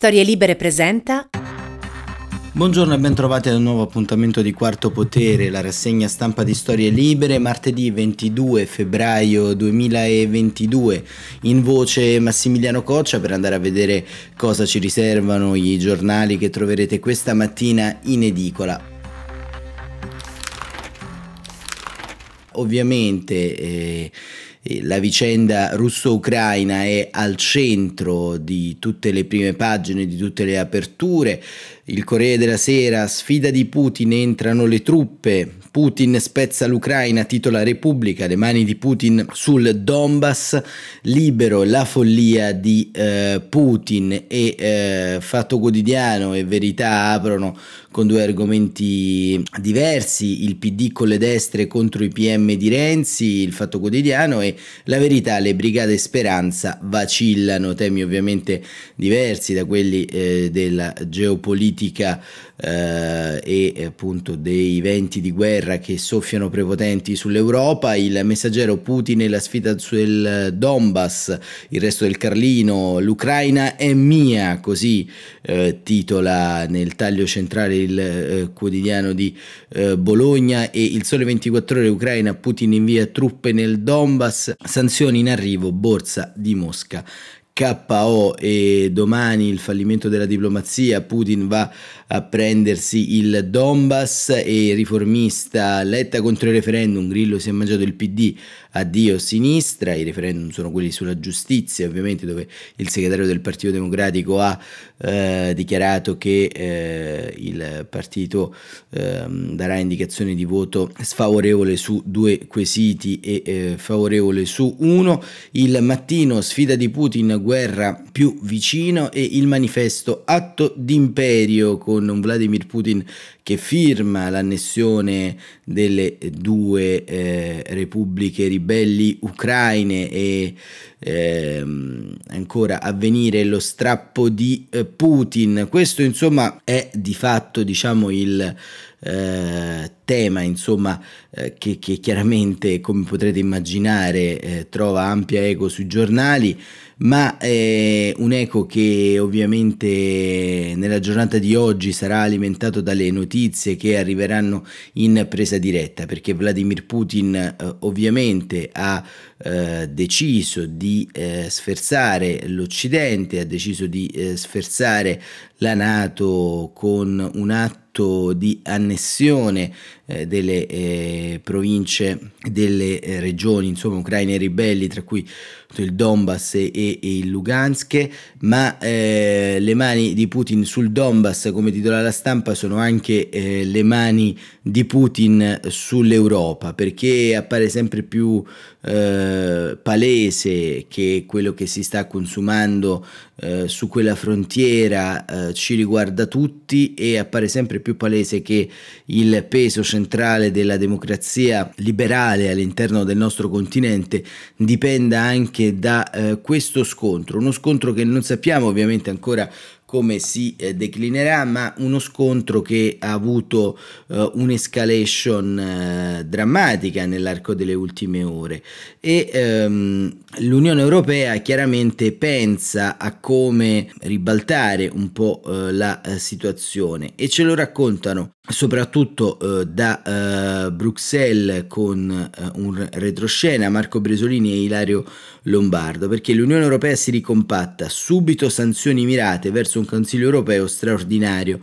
Storie Libere presenta. Buongiorno e ben trovati ad un nuovo appuntamento di Quarto Potere, la rassegna stampa di Storie Libere, martedì 22 febbraio 2022. In voce Massimiliano Coccia per andare a vedere cosa ci riservano i giornali che troverete questa mattina in edicola. Ovviamente. Eh, la vicenda russo-ucraina è al centro di tutte le prime pagine, di tutte le aperture. Il Corriere della Sera, sfida di Putin, entrano le truppe, Putin spezza l'Ucraina, titola Repubblica, le mani di Putin sul Donbass, libero la follia di eh, Putin e eh, Fatto Quotidiano e Verità aprono con due argomenti diversi, il PD con le destre contro i PM di Renzi, il Fatto Quotidiano e la Verità, le Brigate Speranza vacillano, temi ovviamente diversi da quelli eh, della geopolitica eh, e appunto dei venti di guerra che soffiano prepotenti sull'Europa, il messaggero Putin e la sfida sul Donbass, il resto del Carlino, l'Ucraina è mia, così eh, titola nel taglio centrale il eh, quotidiano di eh, Bologna e il sole 24 ore Ucraina, Putin invia truppe nel Donbass, sanzioni in arrivo, borsa di Mosca. KO e domani il fallimento della diplomazia, Putin va a prendersi il Donbass e riformista Letta contro il referendum, Grillo si è mangiato il PD, addio sinistra, i referendum sono quelli sulla giustizia ovviamente dove il segretario del Partito Democratico ha eh, dichiarato che eh, il partito eh, darà indicazioni di voto sfavorevole su due quesiti e eh, favorevole su uno, il mattino sfida di Putin, guerra più vicino e il manifesto atto d'imperio con con un Vladimir Putin che firma l'annessione delle due eh, repubbliche ribelli ucraine e ehm, ancora a venire lo strappo di eh, Putin. Questo insomma è di fatto diciamo il eh, tema insomma eh, che, che, chiaramente come potrete immaginare eh, trova ampia eco sui giornali ma è un eco che ovviamente nella giornata di oggi sarà alimentato dalle notizie che arriveranno in presa diretta, perché Vladimir Putin eh, ovviamente ha eh, deciso di eh, sferzare l'Occidente, ha deciso di eh, sferzare la Nato con un atto di annessione eh, delle eh, province, delle eh, regioni, insomma, ucraine ribelli, tra cui il Donbass e, e il Lugansk, ma eh, le mani di Putin sul Donbass, come titola la stampa, sono anche eh, le mani di Putin sull'Europa, perché appare sempre più eh, palese che quello che si sta consumando eh, su quella frontiera eh, ci riguarda tutti e appare sempre più palese che il peso centrale della democrazia liberale all'interno del nostro continente dipenda anche da eh, questo scontro, uno scontro che non sappiamo ovviamente ancora come si eh, declinerà, ma uno scontro che ha avuto eh, un'escalation eh, drammatica nell'arco delle ultime ore. E ehm, l'Unione Europea chiaramente pensa a come ribaltare un po' eh, la eh, situazione e ce lo raccontano soprattutto eh, da uh, Bruxelles con uh, un retroscena Marco Bresolini e Ilario Lombardo perché l'Unione Europea si ricompatta subito sanzioni mirate verso un Consiglio europeo straordinario.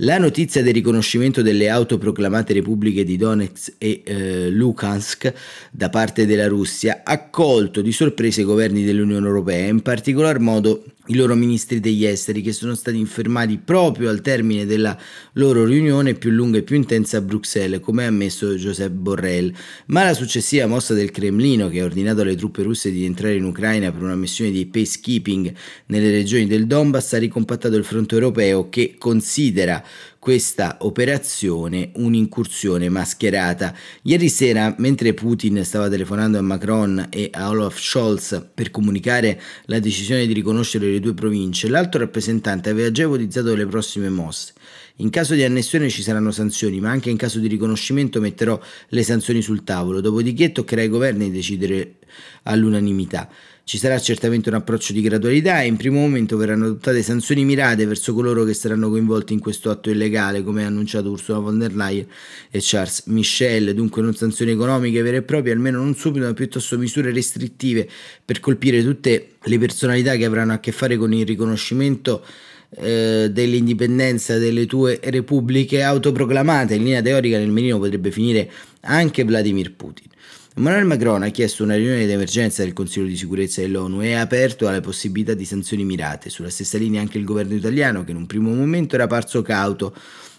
La notizia del riconoscimento delle autoproclamate repubbliche di Donetsk e uh, Luhansk da parte della Russia ha colto di sorpresa i governi dell'Unione Europea in particolar modo i loro ministri degli esteri che sono stati infermati proprio al termine della loro riunione più lunga e più intensa a Bruxelles, come ha ammesso Josep Borrell. Ma la successiva mossa del Cremlino, che ha ordinato alle truppe russe di entrare in Ucraina per una missione di peacekeeping nelle regioni del Donbass, ha ricompattato il fronte europeo che considera questa operazione un'incursione mascherata. Ieri sera, mentre Putin stava telefonando a Macron e a Olaf Scholz per comunicare la decisione di riconoscere le due province, l'alto rappresentante aveva già ipotizzato le prossime mosse. In caso di annessione ci saranno sanzioni, ma anche in caso di riconoscimento metterò le sanzioni sul tavolo, dopodiché toccherà ai governi decidere all'unanimità. Ci sarà certamente un approccio di gradualità e in primo momento verranno adottate sanzioni mirate verso coloro che saranno coinvolti in questo atto illegale, come ha annunciato Ursula von der Leyen e Charles Michel, dunque non sanzioni economiche vere e proprie, almeno non subito, ma piuttosto misure restrittive per colpire tutte le personalità che avranno a che fare con il riconoscimento eh, dell'indipendenza delle tue repubbliche autoproclamate. In linea teorica nel menino potrebbe finire anche Vladimir Putin. Emmanuel Macron ha chiesto una riunione di emergenza del Consiglio di sicurezza dell'ONU e ha aperto alle possibilità di sanzioni mirate. Sulla stessa linea anche il governo italiano, che in un primo momento era parso cauto.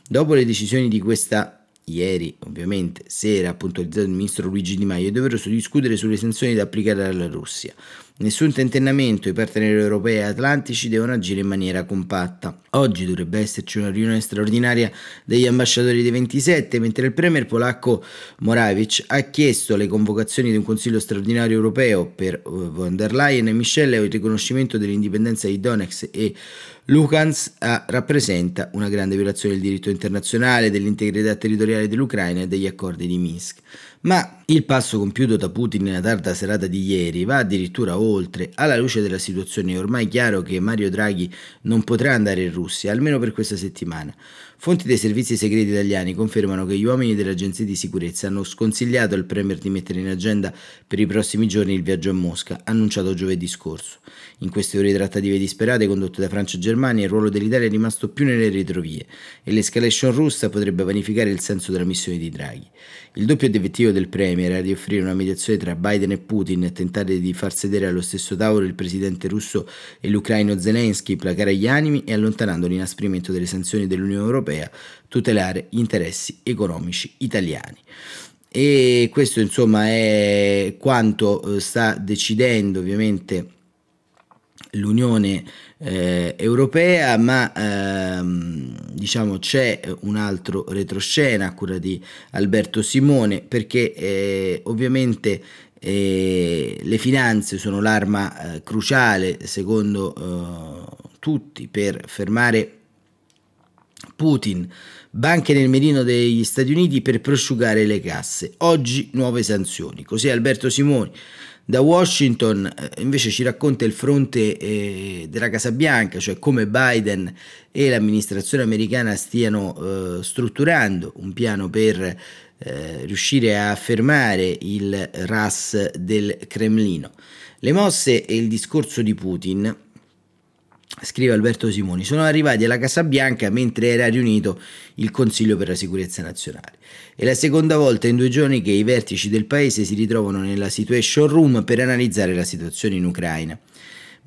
Dopo le decisioni di questa ieri, ovviamente, sera, ha puntualizzato il ministro Luigi Di Maio, è doveroso discutere sulle sanzioni da applicare alla Russia. Nessun tentennamento, i partner europei e atlantici devono agire in maniera compatta. Oggi dovrebbe esserci una riunione straordinaria degli ambasciatori dei 27, mentre il premier polacco Morawiecz ha chiesto le convocazioni di un consiglio straordinario europeo per eh, von der Leyen e Michel e il riconoscimento dell'indipendenza di Donetsk e Luhansk rappresenta una grande violazione del diritto internazionale, dell'integrità territoriale dell'Ucraina e degli accordi di Minsk. Ma il passo compiuto da Putin nella tarda serata di ieri va addirittura oltre. Alla luce della situazione è ormai chiaro che Mario Draghi non potrà andare in Russia, almeno per questa settimana. Fonti dei servizi segreti italiani confermano che gli uomini delle agenzie di sicurezza hanno sconsigliato al Premier di mettere in agenda per i prossimi giorni il viaggio a Mosca, annunciato giovedì scorso. In queste ore trattative disperate condotte da Francia e Germania, il ruolo dell'Italia è rimasto più nelle retrovie e l'escalation russa potrebbe vanificare il senso della missione di Draghi. Il doppio obiettivo del Premier era di offrire una mediazione tra Biden e Putin e tentare di far sedere allo stesso tavolo il presidente russo e l'ucraino Zelensky, placare gli animi e allontanando l'inasprimento delle sanzioni dell'Unione Europea europea, tutelare gli interessi economici italiani. E questo insomma è quanto eh, sta decidendo ovviamente l'Unione eh, Europea, ma ehm, diciamo c'è un altro retroscena a cura di Alberto Simone perché eh, ovviamente eh, le finanze sono l'arma eh, cruciale secondo eh, tutti per fermare Putin, banche nel mirino degli Stati Uniti per prosciugare le casse. Oggi nuove sanzioni. Così Alberto Simoni da Washington eh, invece ci racconta il fronte eh, della Casa Bianca, cioè come Biden e l'amministrazione americana stiano eh, strutturando un piano per eh, riuscire a fermare il RAS del Cremlino. Le mosse e il discorso di Putin Scrive Alberto Simoni, sono arrivati alla Casa Bianca mentre era riunito il Consiglio per la sicurezza nazionale. È la seconda volta in due giorni che i vertici del paese si ritrovano nella Situation Room per analizzare la situazione in Ucraina.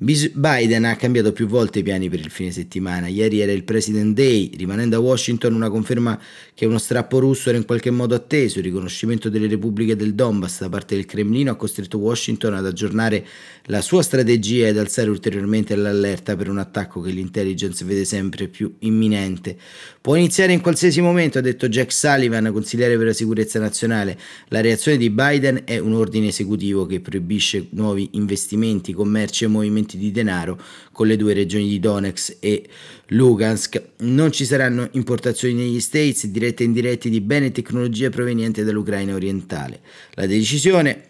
Biden ha cambiato più volte i piani per il fine settimana. Ieri era il President Day, rimanendo a Washington una conferma che uno strappo russo era in qualche modo atteso. Il riconoscimento delle repubbliche del Donbass da parte del Cremlino ha costretto Washington ad aggiornare la sua strategia ed alzare ulteriormente l'allerta per un attacco che l'intelligence vede sempre più imminente. Può iniziare in qualsiasi momento, ha detto Jack Sullivan, consigliere per la sicurezza nazionale. La reazione di Biden è un ordine esecutivo che proibisce nuovi investimenti, commerci e movimenti movimenti di denaro con le due regioni di Donetsk e Lugansk. Non ci saranno importazioni negli States dirette e indirette di beni e tecnologie provenienti dall'Ucraina orientale. La decisione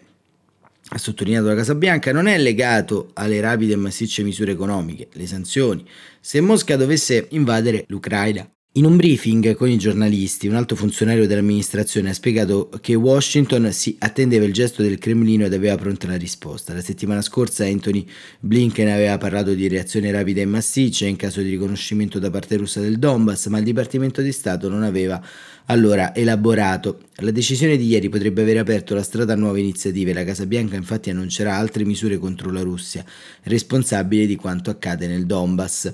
ha sottolineato la Casa Bianca, non è legato alle rapide e massicce misure economiche, le sanzioni. Se Mosca dovesse invadere l'Ucraina in un briefing con i giornalisti, un alto funzionario dell'amministrazione ha spiegato che Washington si attendeva il gesto del Cremlino ed aveva pronta la risposta. La settimana scorsa Anthony Blinken aveva parlato di reazione rapida e massiccia in caso di riconoscimento da parte russa del Donbass, ma il Dipartimento di Stato non aveva allora elaborato. La decisione di ieri potrebbe aver aperto la strada a nuove iniziative. La Casa Bianca infatti annuncerà altre misure contro la Russia, responsabile di quanto accade nel Donbass.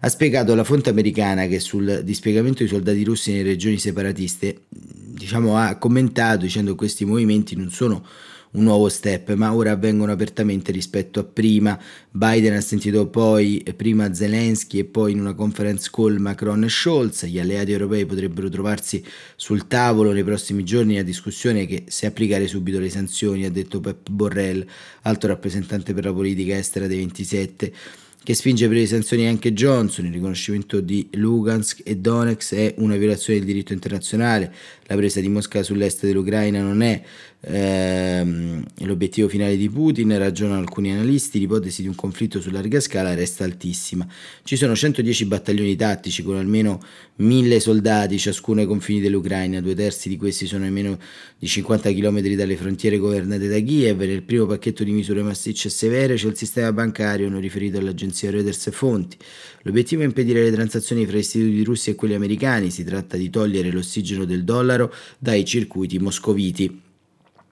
Ha spiegato alla fonte americana che sul dispiegamento di soldati russi nelle regioni separatiste, diciamo, ha commentato dicendo che questi movimenti non sono un nuovo step, ma ora avvengono apertamente rispetto a prima. Biden ha sentito poi prima Zelensky e poi in una conference call Macron e Scholz. Gli alleati europei potrebbero trovarsi sul tavolo nei prossimi giorni a discussione che se applicare subito le sanzioni, ha detto Pep Borrell, alto rappresentante per la politica estera dei 27 che spinge per le sanzioni anche Johnson. Il riconoscimento di Lugansk e Donetsk è una violazione del diritto internazionale. la presa di Mosca sull'est dell'Ucraina non è ehm, l'obiettivo finale di Putin, ragionano alcuni analisti, l'ipotesi di un conflitto su larga scala resta altissima. Ci sono 110 battaglioni tattici con almeno 1000 soldati ciascuno ai confini dell'Ucraina, due terzi di questi sono a meno di 50 km dalle frontiere governate da Kiev. Nel primo pacchetto di misure massicce e severe c'è il sistema bancario, non riferito all'agenzia Reuters e Fonti. L'obiettivo è impedire le transazioni fra istituti russi e quelli americani, si tratta di togliere l'ossigeno del dollaro dai circuiti moscoviti.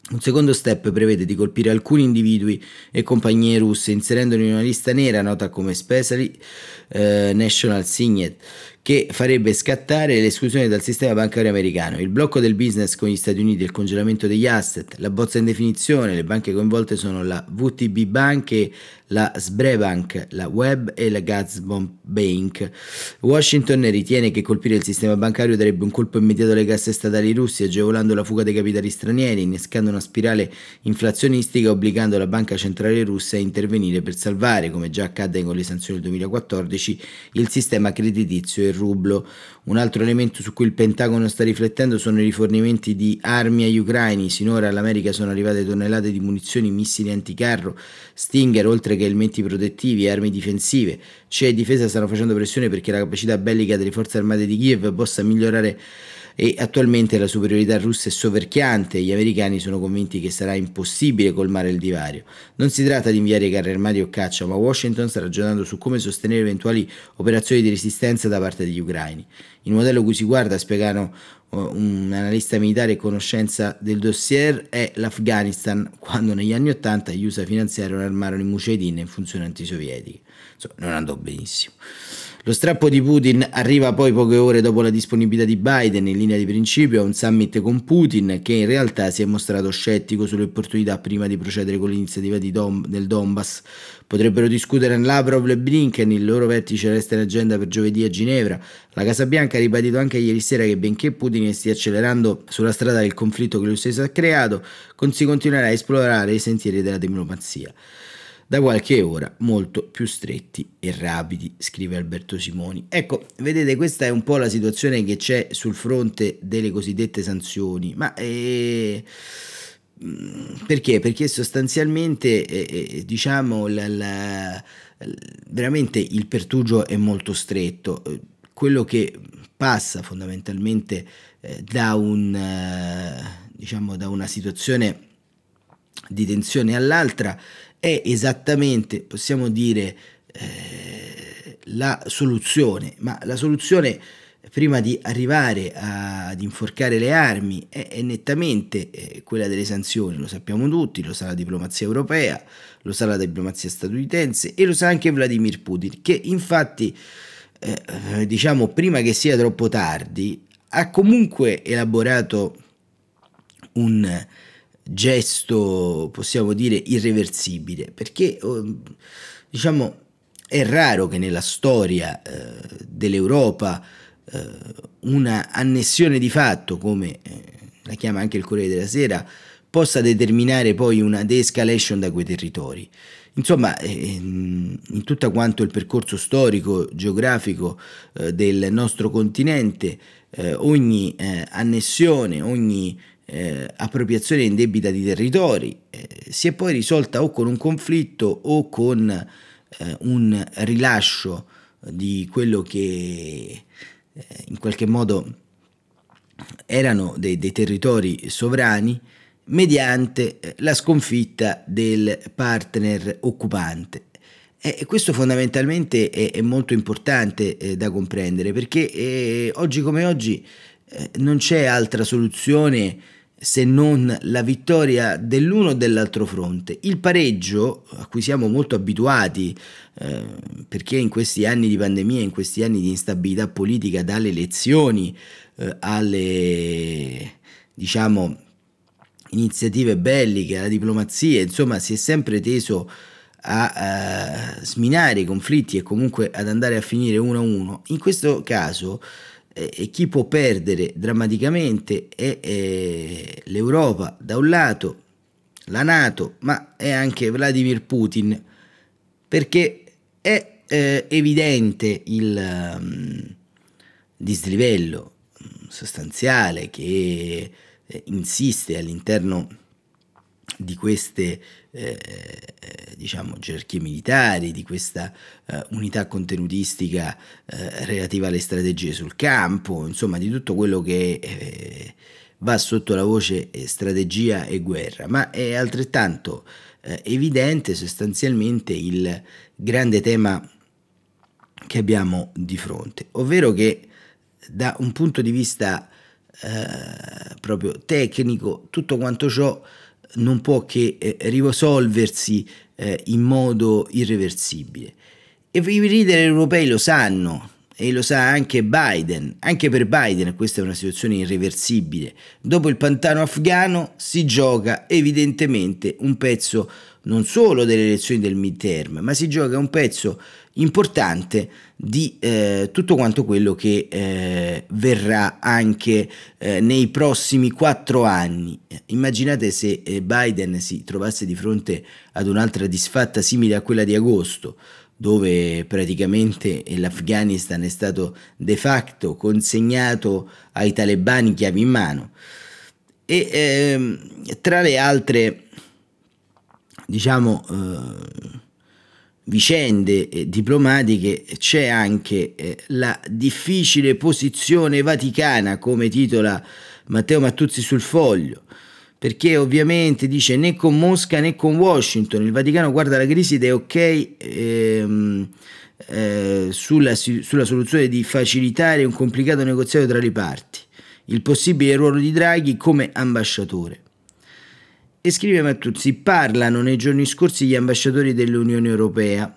Un secondo step prevede di colpire alcuni individui e compagnie russe inserendoli in una lista nera nota come Specially eh, National Signet che farebbe scattare l'esclusione dal sistema bancario americano, il blocco del business con gli Stati Uniti, il congelamento degli asset, la bozza in definizione, le banche coinvolte sono la VTB Bank e la Sbrebank, la Web e la Gazprom Bank. Washington ritiene che colpire il sistema bancario darebbe un colpo immediato alle casse statali russi, agevolando la fuga dei capitali stranieri, innescando una spirale inflazionistica, obbligando la banca centrale russa a intervenire per salvare, come già accadde con le sanzioni del 2014, il sistema creditizio e rublo. Un altro elemento su cui il Pentagono sta riflettendo sono i rifornimenti di armi agli ucraini. Sinora all'America sono arrivate tonnellate di munizioni, missili anticarro, Stinger, oltre che elementi protettivi e armi difensive. CIA e difesa stanno facendo pressione perché la capacità bellica delle forze armate di Kiev possa migliorare e attualmente la superiorità russa è soverchiante e gli americani sono convinti che sarà impossibile colmare il divario. Non si tratta di inviare carri armati o caccia, ma Washington sta ragionando su come sostenere eventuali operazioni di resistenza da parte degli ucraini. Il modello cui si guarda, spiegano uh, un analista militare e conoscenza del dossier, è l'Afghanistan, quando negli anni Ottanta gli USA finanziarono e armarono i Mujahideen in funzione antisovietiche. Insomma, non andò benissimo. Lo strappo di Putin arriva poi poche ore dopo la disponibilità di Biden in linea di principio a un summit con Putin che in realtà si è mostrato scettico sulle opportunità prima di procedere con l'iniziativa Dom- del Donbass. Potrebbero discutere Lavrov e Blinken, il loro vertice resta in agenda per giovedì a Ginevra. La Casa Bianca ha ribadito anche ieri sera che benché Putin stia accelerando sulla strada del conflitto che lui stesso ha creato, si continuerà a esplorare i sentieri della diplomazia da qualche ora molto più stretti e rapidi, scrive Alberto Simoni. Ecco, vedete, questa è un po' la situazione che c'è sul fronte delle cosiddette sanzioni, ma eh, perché? Perché sostanzialmente, eh, eh, diciamo, la, la, veramente il pertugio è molto stretto. Quello che passa fondamentalmente eh, da, un, eh, diciamo, da una situazione di tensione all'altra è esattamente, possiamo dire, eh, la soluzione, ma la soluzione prima di arrivare a, ad inforcare le armi è, è nettamente eh, quella delle sanzioni, lo sappiamo tutti, lo sa la diplomazia europea, lo sa la diplomazia statunitense e lo sa anche Vladimir Putin, che infatti, eh, diciamo, prima che sia troppo tardi, ha comunque elaborato un gesto, possiamo dire, irreversibile, perché oh, diciamo è raro che nella storia eh, dell'Europa eh, una annessione di fatto, come eh, la chiama anche il Corriere della Sera, possa determinare poi una de-escalation da quei territori. Insomma, eh, in tutto quanto il percorso storico, geografico eh, del nostro continente, eh, ogni annessione, ogni eh, appropriazione indebita di territori eh, si è poi risolta o con un conflitto o con eh, un rilascio di quello che eh, in qualche modo erano dei, dei territori sovrani mediante eh, la sconfitta del partner occupante. E questo fondamentalmente è, molto importante eh, da comprendere perché eh, oggi come oggi eh, non c'è altra soluzione se non la vittoria dell'uno o dell'altro fronte. Il pareggio, a cui siamo molto abituati, eh, perché in questi anni di pandemia, in questi anni di instabilità politica, dalle elezioni eh, alle, diciamo, iniziative belliche, alla diplomazia, insomma, si è sempre teso a, a sminare i conflitti e comunque ad andare a finire uno a uno. In questo caso e chi può perdere drammaticamente è, è l'Europa da un lato, la Nato, ma è anche Vladimir Putin, perché è eh, evidente il um, dislivello sostanziale che eh, insiste all'interno di queste eh, diciamo gerarchie militari, di questa eh, unità contenutistica eh, relativa alle strategie sul campo, insomma di tutto quello che eh, va sotto la voce eh, strategia e guerra, ma è altrettanto eh, evidente sostanzialmente il grande tema che abbiamo di fronte, ovvero che da un punto di vista proprio tecnico tutto quanto ciò non può che eh, risolversi eh, in modo irreversibile. E i leader europei lo sanno, e lo sa anche Biden. Anche per Biden questa è una situazione irreversibile. Dopo il pantano afghano si gioca evidentemente un pezzo non solo delle elezioni del midterm, ma si gioca un pezzo importante di eh, tutto quanto quello che eh, verrà anche eh, nei prossimi quattro anni. Immaginate se eh, Biden si trovasse di fronte ad un'altra disfatta simile a quella di agosto, dove praticamente l'Afghanistan è stato de facto consegnato ai talebani chiavi in mano. E ehm, tra le altre, diciamo, eh, vicende eh, diplomatiche c'è anche eh, la difficile posizione vaticana, come titola Matteo Mattuzzi sul foglio perché ovviamente dice né con Mosca né con Washington, il Vaticano guarda la crisi ed è ok ehm, eh, sulla, sulla soluzione di facilitare un complicato negoziato tra le parti, il possibile ruolo di Draghi come ambasciatore. E scrive Mattuzzi, parlano nei giorni scorsi gli ambasciatori dell'Unione Europea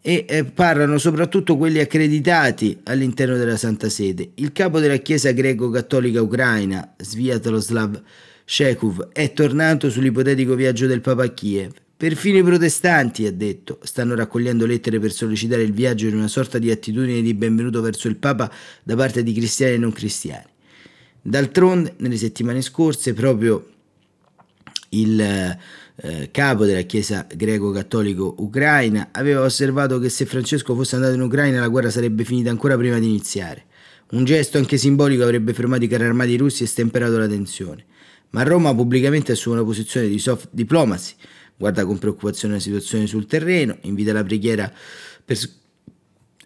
e eh, parlano soprattutto quelli accreditati all'interno della Santa Sede. Il capo della Chiesa greco-cattolica ucraina, Sviatoslav Shekov è tornato sull'ipotetico viaggio del Papa a Kiev. Perfino i protestanti, ha detto, stanno raccogliendo lettere per sollecitare il viaggio in una sorta di attitudine di benvenuto verso il Papa da parte di cristiani e non cristiani. D'altronde, nelle settimane scorse, proprio il eh, capo della Chiesa greco-cattolico ucraina aveva osservato che se Francesco fosse andato in Ucraina la guerra sarebbe finita ancora prima di iniziare. Un gesto anche simbolico avrebbe fermato i carri armati russi e stemperato la tensione ma Roma pubblicamente assume una posizione di soft diplomacy, guarda con preoccupazione la situazione sul terreno, invita la preghiera per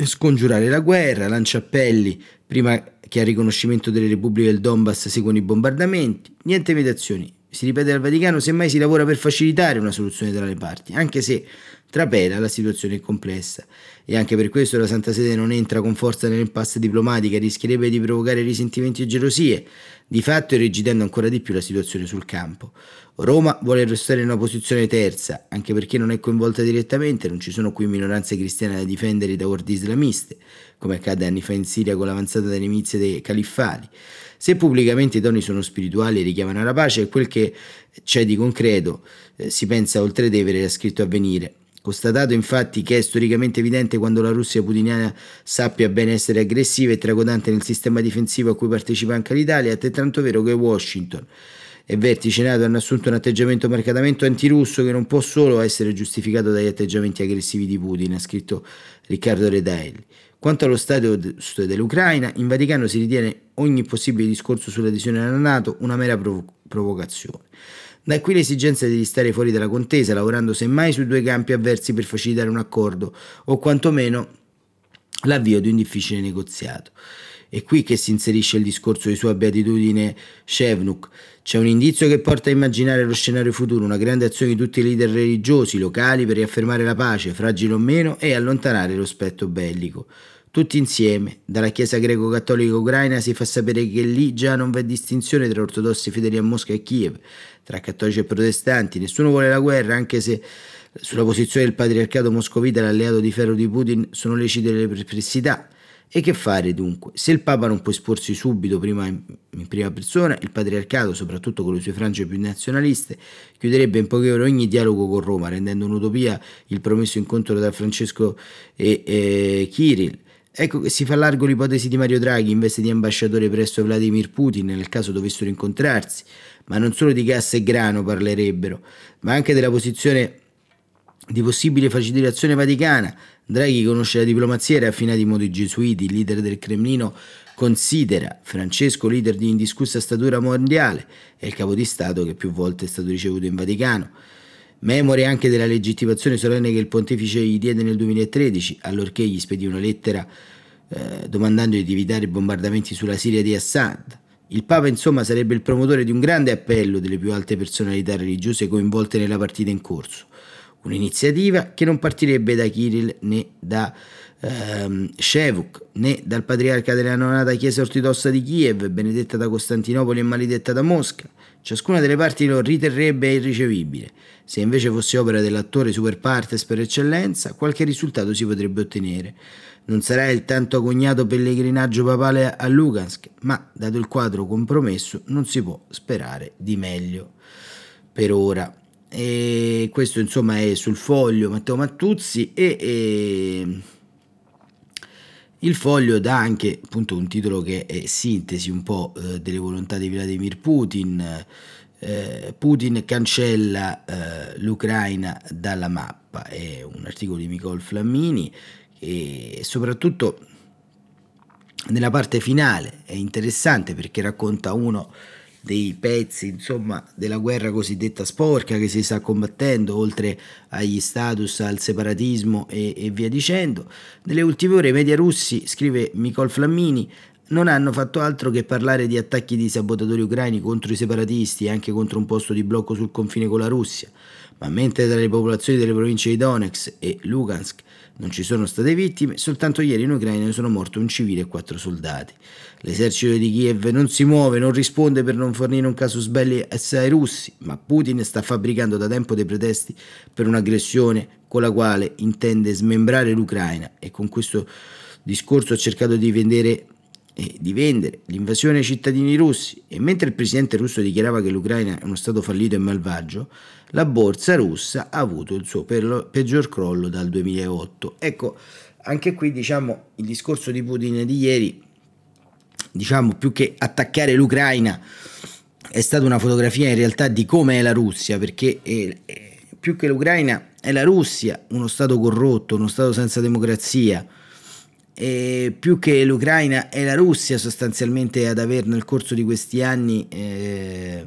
scongiurare la guerra, lancia appelli prima che al riconoscimento delle repubbliche del Donbass seguono i bombardamenti, niente meditazioni. Si ripete al Vaticano, semmai si lavora per facilitare una soluzione tra le parti, anche se trapela la situazione è complessa e anche per questo la Santa Sede non entra con forza nell'impasse diplomatica, rischierebbe di provocare risentimenti e gelosie, di fatto irrigidendo ancora di più la situazione sul campo. Roma vuole restare in una posizione terza, anche perché non è coinvolta direttamente, non ci sono qui minoranze cristiane da difendere da orde islamiste, come accade anni fa in Siria con l'avanzata delle milizie dei califfali. Se pubblicamente i toni sono spirituali e richiamano alla pace, quel che c'è di concreto eh, si pensa oltre Tevere era scritto a venire. Constatato infatti che è storicamente evidente quando la Russia putiniana sappia bene essere aggressiva e tracodante nel sistema difensivo a cui partecipa anche l'Italia, è altrettanto vero che Washington e vertice NATO hanno assunto un atteggiamento marcatamente antirusso che non può solo essere giustificato dagli atteggiamenti aggressivi di Putin, ha scritto Riccardo Redaelli. Quanto allo stato dell'Ucraina, in Vaticano si ritiene ogni possibile discorso sull'adesione alla NATO una mera provo- provocazione. Da qui l'esigenza di stare fuori dalla contesa, lavorando semmai su due campi avversi per facilitare un accordo o quantomeno l'avvio di un difficile negoziato. È qui che si inserisce il discorso di sua beatitudine Shevnuk. C'è un indizio che porta a immaginare lo scenario futuro, una grande azione di tutti i leader religiosi locali per riaffermare la pace, fragile o meno, e allontanare lo spettro bellico. Tutti insieme, dalla Chiesa greco-cattolica ucraina si fa sapere che lì già non v'è distinzione tra ortodossi fedeli a Mosca e Kiev, tra cattolici e protestanti, nessuno vuole la guerra, anche se sulla posizione del patriarcato moscovita, l'alleato di ferro di Putin, sono lecite le perplessità. E che fare dunque? Se il Papa non può esporsi subito prima in, in, prima persona, il patriarcato, soprattutto con le sue frange più nazionaliste, chiuderebbe in poche ore ogni dialogo con Roma, rendendo un'utopia il promesso incontro tra Francesco e, e Kirill. Ecco che si fa largo l'ipotesi di Mario Draghi in veste di ambasciatore presso Vladimir Putin nel caso dovessero incontrarsi, ma non solo di gas e grano parlerebbero, ma anche della posizione di possibile facilitazione vaticana. Draghi conosce la diplomazia e era affinato in modo i gesuiti, il leader del Cremlino considera Francesco leader di indiscussa statura mondiale e il capo di Stato che più volte è stato ricevuto in Vaticano. Memore anche della legittimazione solenne che il pontefice gli diede nel 2013, allorché gli spedì una lettera eh, domandandogli di evitare i bombardamenti sulla Siria di Assad. Il Papa, insomma, sarebbe il promotore di un grande appello delle più alte personalità religiose coinvolte nella partita in corso. Un'iniziativa che non partirebbe da Kirill né da ehm, Shevuk né dal patriarca della nonata Chiesa ortodossa di Kiev, benedetta da Costantinopoli e maledetta da Mosca. Ciascuna delle parti lo riterrebbe irricevibile. Se invece fosse opera dell'attore super partes per eccellenza, qualche risultato si potrebbe ottenere. Non sarà il tanto agognato pellegrinaggio papale a Lugansk, ma dato il quadro compromesso non si può sperare di meglio per ora. E questo insomma è sul foglio Matteo Mattuzzi e, e il foglio dà anche appunto un titolo che è sintesi un po' eh, delle volontà di Vladimir Putin. Eh, Putin cancella eh, l'Ucraina dalla mappa, è un articolo di Nicole Flammini e soprattutto nella parte finale è interessante perché racconta uno dei pezzi insomma della guerra cosiddetta sporca che si sta combattendo oltre agli status al separatismo e, e via dicendo. Nelle ultime ore i media russi scrive Nicole Flammini non hanno fatto altro che parlare di attacchi di sabotatori ucraini contro i separatisti e anche contro un posto di blocco sul confine con la Russia. Ma mentre tra le popolazioni delle province di Donetsk e Lugansk non ci sono state vittime, soltanto ieri in Ucraina sono morti un civile e quattro soldati. L'esercito di Kiev non si muove, non risponde per non fornire un casus belli ai russi, ma Putin sta fabbricando da tempo dei pretesti per un'aggressione con la quale intende smembrare l'Ucraina e con questo discorso ha cercato di vendere e di vendere l'invasione ai cittadini russi e mentre il presidente russo dichiarava che l'Ucraina è uno stato fallito e malvagio, la borsa russa ha avuto il suo peggior crollo dal 2008. Ecco, anche qui diciamo il discorso di Putin di ieri, diciamo più che attaccare l'Ucraina, è stata una fotografia in realtà di come è la Russia, perché è, è, più che l'Ucraina è la Russia, uno stato corrotto, uno stato senza democrazia e più che l'Ucraina è la Russia sostanzialmente ad aver nel corso di questi anni eh,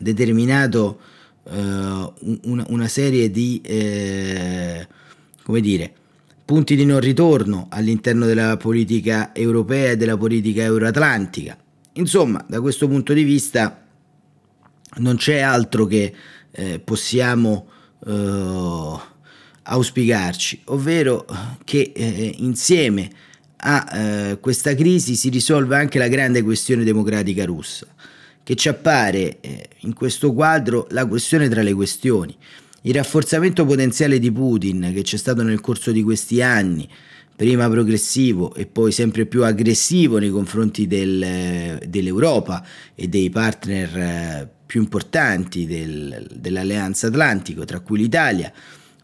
determinato eh, una, una, serie di eh, come dire, punti di non ritorno all'interno della politica europea e della politica euroatlantica. Insomma, da questo punto di vista non c'è altro che eh, possiamo eh, auspicarci, ovvero che eh, insieme a eh, questa crisi si risolva anche la grande questione democratica russa, che ci appare eh, in questo quadro la questione tra le questioni. Il rafforzamento potenziale di Putin che c'è stato nel corso di questi anni, prima progressivo e poi sempre più aggressivo nei confronti del, dell'Europa e dei partner eh, più importanti del, dell'Alleanza Atlantico, tra cui l'Italia,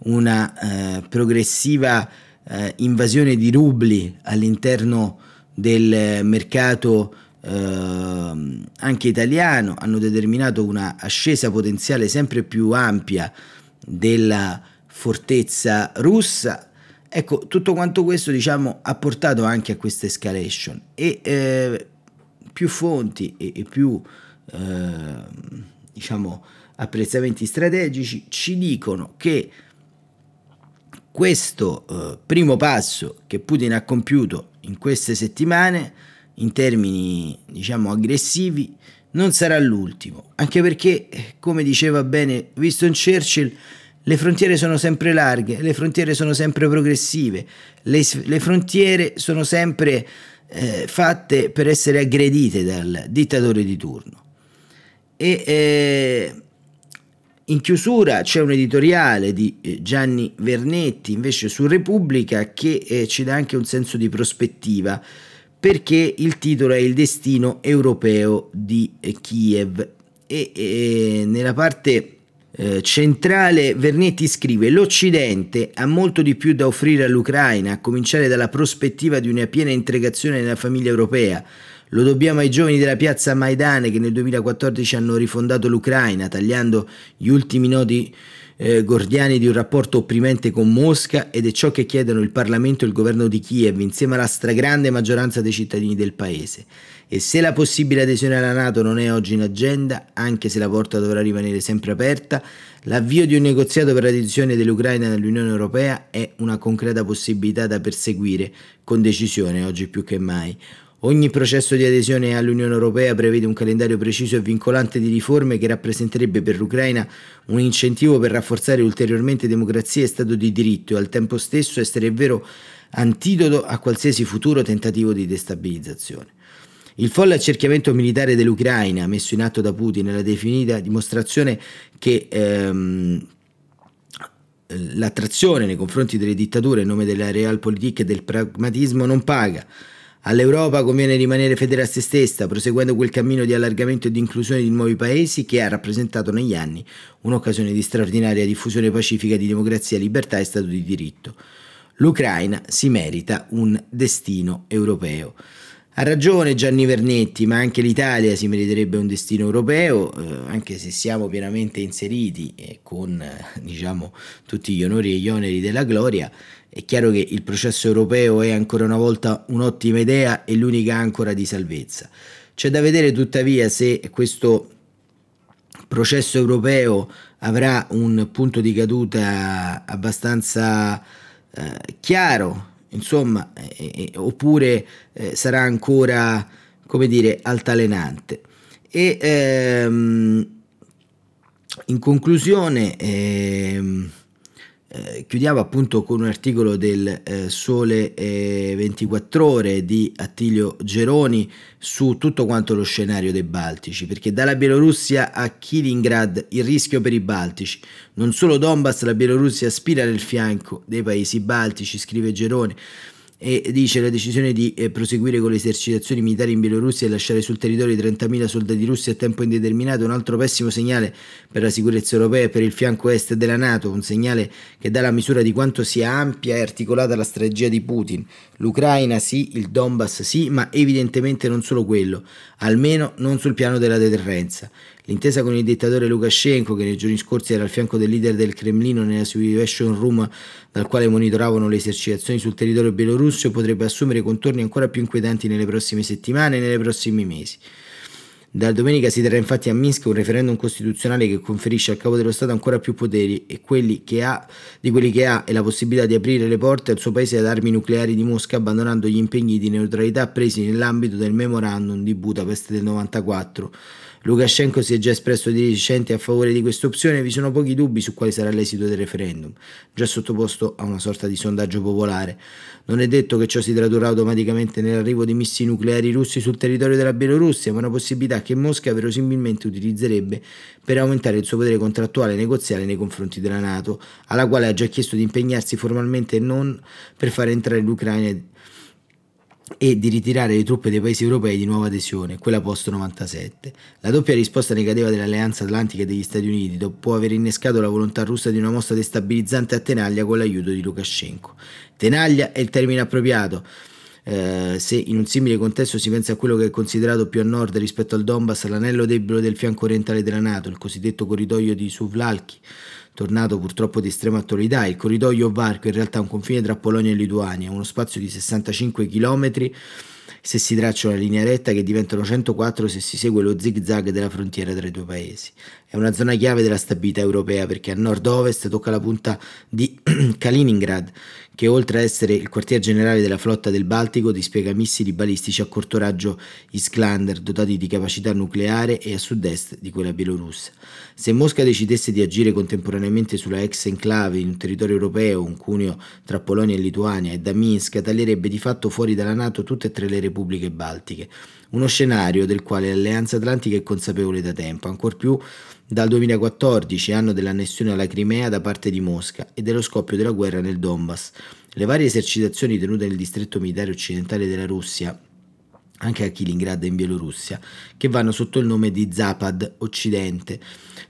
una eh, progressiva eh, invasione di rubli all'interno del mercato eh, anche italiano, hanno determinato una ascesa potenziale sempre più ampia della fortezza russa. Ecco, tutto quanto questo diciamo, ha portato anche a questa escalation e eh, più fonti e, e più eh, diciamo, apprezzamenti strategici ci dicono che questo eh, primo passo che Putin ha compiuto in queste settimane, in termini diciamo aggressivi, non sarà l'ultimo, anche perché, come diceva bene Winston Churchill, le frontiere sono sempre larghe, le frontiere sono sempre progressive, le, le frontiere sono sempre eh, fatte per essere aggredite dal dittatore di turno. E eh, in chiusura c'è un editoriale di eh, Gianni Vernetti invece su Repubblica che eh, ci dà anche un senso di prospettiva perché il titolo è Il destino europeo di eh, Kiev. E, e nella parte eh, centrale Vernetti scrive l'Occidente ha molto di più da offrire all'Ucraina a cominciare dalla prospettiva di una piena integrazione nella famiglia europea. Lo dobbiamo ai giovani della piazza Maidane che nel 2014 hanno rifondato l'Ucraina, tagliando gli ultimi nodi eh, gordiani di un rapporto opprimente con Mosca ed è ciò che chiedono il Parlamento e il governo di Kiev insieme alla stragrande maggioranza dei cittadini del paese. E se la possibile adesione alla Nato non è oggi in agenda, anche se la porta dovrà rimanere sempre aperta, l'avvio di un negoziato per l'adesione dell'Ucraina all'Unione Europea è una concreta possibilità da perseguire con decisione oggi più che mai. Ogni processo di adesione all'Unione Europea prevede un calendario preciso e vincolante di riforme che rappresenterebbe per l'Ucraina un incentivo per rafforzare ulteriormente democrazia e Stato di diritto e al tempo stesso essere vero antidoto a qualsiasi futuro tentativo di destabilizzazione. Il folle accerchiamento militare dell'Ucraina messo in atto da Putin è la definita dimostrazione che ehm, l'attrazione nei confronti delle dittature in nome della realpolitik e del pragmatismo non paga. All'Europa conviene rimanere fedele a se stessa, proseguendo quel cammino di allargamento e di inclusione di nuovi paesi che ha rappresentato negli anni un'occasione di straordinaria diffusione pacifica di democrazia, libertà e Stato di diritto. L'Ucraina si merita un destino europeo. Ha ragione Gianni Vernetti, ma anche l'Italia si meriterebbe un destino europeo, eh, anche se siamo pienamente inseriti e con eh, diciamo, tutti gli onori e gli oneri della gloria. È chiaro che il processo europeo è ancora una volta un'ottima idea e l'unica ancora di salvezza. C'è da vedere tuttavia se questo processo europeo avrà un punto di caduta abbastanza eh, chiaro insomma, eh, oppure eh, sarà ancora, come dire, altalenante. E ehm, in conclusione, ehm, eh, chiudiamo appunto con un articolo del eh, Sole eh, 24 ore di Attilio Geroni su tutto quanto lo scenario dei Baltici, perché dalla Bielorussia a Kaliningrad il rischio per i Baltici, non solo Donbass, la Bielorussia aspira nel fianco dei paesi baltici, scrive Geroni e dice la decisione di eh, proseguire con le esercitazioni militari in Bielorussia e lasciare sul territorio 30.000 soldati russi a tempo indeterminato è un altro pessimo segnale per la sicurezza europea e per il fianco est della Nato, un segnale che dà la misura di quanto sia ampia e articolata la strategia di Putin. L'Ucraina sì, il Donbass sì, ma evidentemente non solo quello, almeno non sul piano della deterrenza. L'intesa con il dittatore Lukashenko, che nei giorni scorsi era al fianco del leader del Cremlino nella Situation Room dal quale monitoravano le esercitazioni sul territorio bielorusso, potrebbe assumere contorni ancora più inquietanti nelle prossime settimane e nei prossimi mesi. Da domenica si terrà infatti a Minsk un referendum costituzionale che conferisce al capo dello Stato ancora più poteri e quelli ha, di quelli che ha e la possibilità di aprire le porte al suo paese ad armi nucleari di Mosca abbandonando gli impegni di neutralità presi nell'ambito del memorandum di Budapest del 94 Lukashenko si è già espresso di recente a favore di questa opzione e vi sono pochi dubbi su quale sarà l'esito del referendum, già sottoposto a una sorta di sondaggio popolare. Non è detto che ciò si tradurrà automaticamente nell'arrivo di missili nucleari russi sul territorio della Bielorussia, ma è una possibilità che Mosca verosimilmente utilizzerebbe per aumentare il suo potere contrattuale e negoziale nei confronti della Nato, alla quale ha già chiesto di impegnarsi formalmente e non per far entrare l'Ucraina e di ritirare le truppe dei paesi europei di nuova adesione, quella post 97. La doppia risposta negativa dell'Alleanza Atlantica e degli Stati Uniti dopo aver innescato la volontà russa di una mossa destabilizzante a Tenaglia con l'aiuto di Lukashenko. Tenaglia è il termine appropriato. Eh, se in un simile contesto si pensa a quello che è considerato più a nord rispetto al Donbass, l'anello debole del fianco orientale della Nato, il cosiddetto corridoio di Suvlalki, tornato purtroppo di estrema attualità, il corridoio Varco in realtà è un confine tra Polonia e Lituania, uno spazio di 65 km se si traccia una linea retta che diventano 104 se si segue lo zig-zag della frontiera tra i due paesi. È una zona chiave della stabilità europea perché a nord-ovest tocca la punta di Kaliningrad, che oltre a essere il quartier generale della flotta del Baltico dispiega missili balistici a corto raggio Iskander dotati di capacità nucleare e a sud-est di quella bielorussa. Se Mosca decidesse di agire contemporaneamente sulla ex enclave in un territorio europeo, un cuneo tra Polonia e Lituania, e da Minsk taglierebbe di fatto fuori dalla Nato tutte e tre le repubbliche baltiche. Uno scenario del quale l'Alleanza Atlantica è consapevole da tempo, ancor più dal 2014, anno dell'annessione alla Crimea da parte di Mosca e dello scoppio della guerra nel Donbass. Le varie esercitazioni tenute nel distretto militare occidentale della Russia anche a Kaliningrad in Bielorussia, che vanno sotto il nome di Zapad Occidente,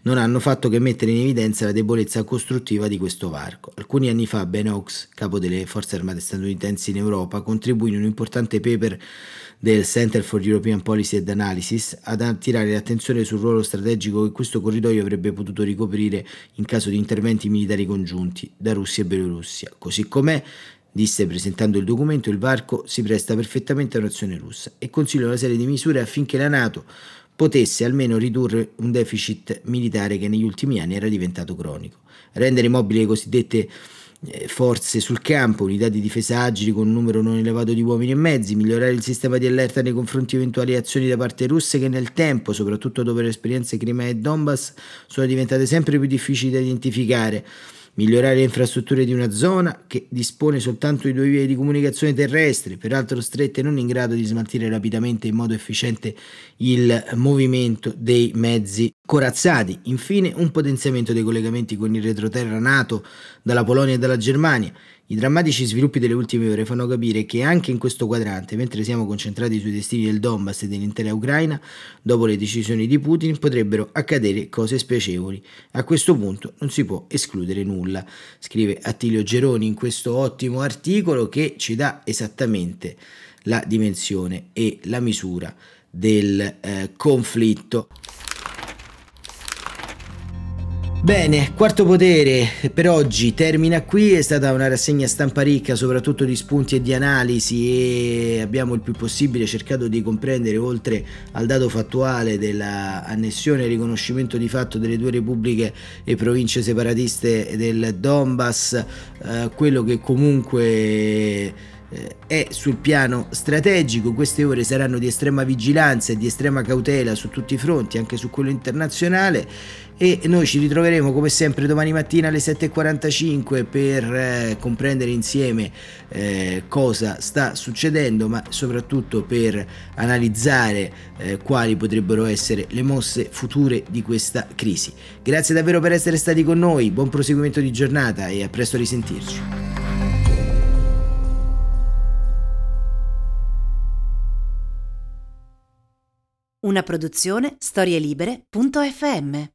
non hanno fatto che mettere in evidenza la debolezza costruttiva di questo varco. Alcuni anni fa Ben Oaks, capo delle forze armate statunitensi in Europa, contribuì in un importante paper del Center for European Policy and Analysis ad attirare l'attenzione sul ruolo strategico che questo corridoio avrebbe potuto ricoprire in caso di interventi militari congiunti da Russia e Bielorussia. Così com'è, disse presentando il documento, il varco si presta perfettamente a un'azione russa e consiglia una serie di misure affinché la Nato potesse almeno ridurre un deficit militare che negli ultimi anni era diventato cronico. Rendere mobili le cosiddette eh, forze sul campo, unità di difesa agili con un numero non elevato di uomini e mezzi, migliorare il sistema di allerta nei confronti di eventuali azioni da parte russe che nel tempo, soprattutto dopo le esperienze Crimea e Donbass, sono diventate sempre più difficili da identificare migliorare le infrastrutture di una zona che dispone soltanto di due vie di comunicazione terrestri, peraltro strette e non in grado di smaltire rapidamente in modo efficiente il movimento dei mezzi corazzati. Infine un potenziamento dei collegamenti con il retroterra NATO dalla Polonia e dalla Germania i drammatici sviluppi delle ultime ore fanno capire che anche in questo quadrante, mentre siamo concentrati sui destini del Donbass e dell'intera Ucraina, dopo le decisioni di Putin potrebbero accadere cose spiacevoli. A questo punto non si può escludere nulla, scrive Attilio Geroni in questo ottimo articolo che ci dà esattamente la dimensione e la misura del eh, conflitto. Bene, quarto potere. Per oggi termina qui, è stata una rassegna stampa ricca soprattutto di spunti e di analisi e abbiamo il più possibile cercato di comprendere oltre al dato fattuale dell'annessione e riconoscimento di fatto delle due repubbliche e province separatiste del Donbass, eh, quello che comunque eh, è sul piano strategico, queste ore saranno di estrema vigilanza e di estrema cautela su tutti i fronti, anche su quello internazionale e noi ci ritroveremo come sempre domani mattina alle 7.45 per eh, comprendere insieme eh, cosa sta succedendo ma soprattutto per analizzare eh, quali potrebbero essere le mosse future di questa crisi. Grazie davvero per essere stati con noi, buon proseguimento di giornata e a presto risentirci. Una produzione storielibere.fm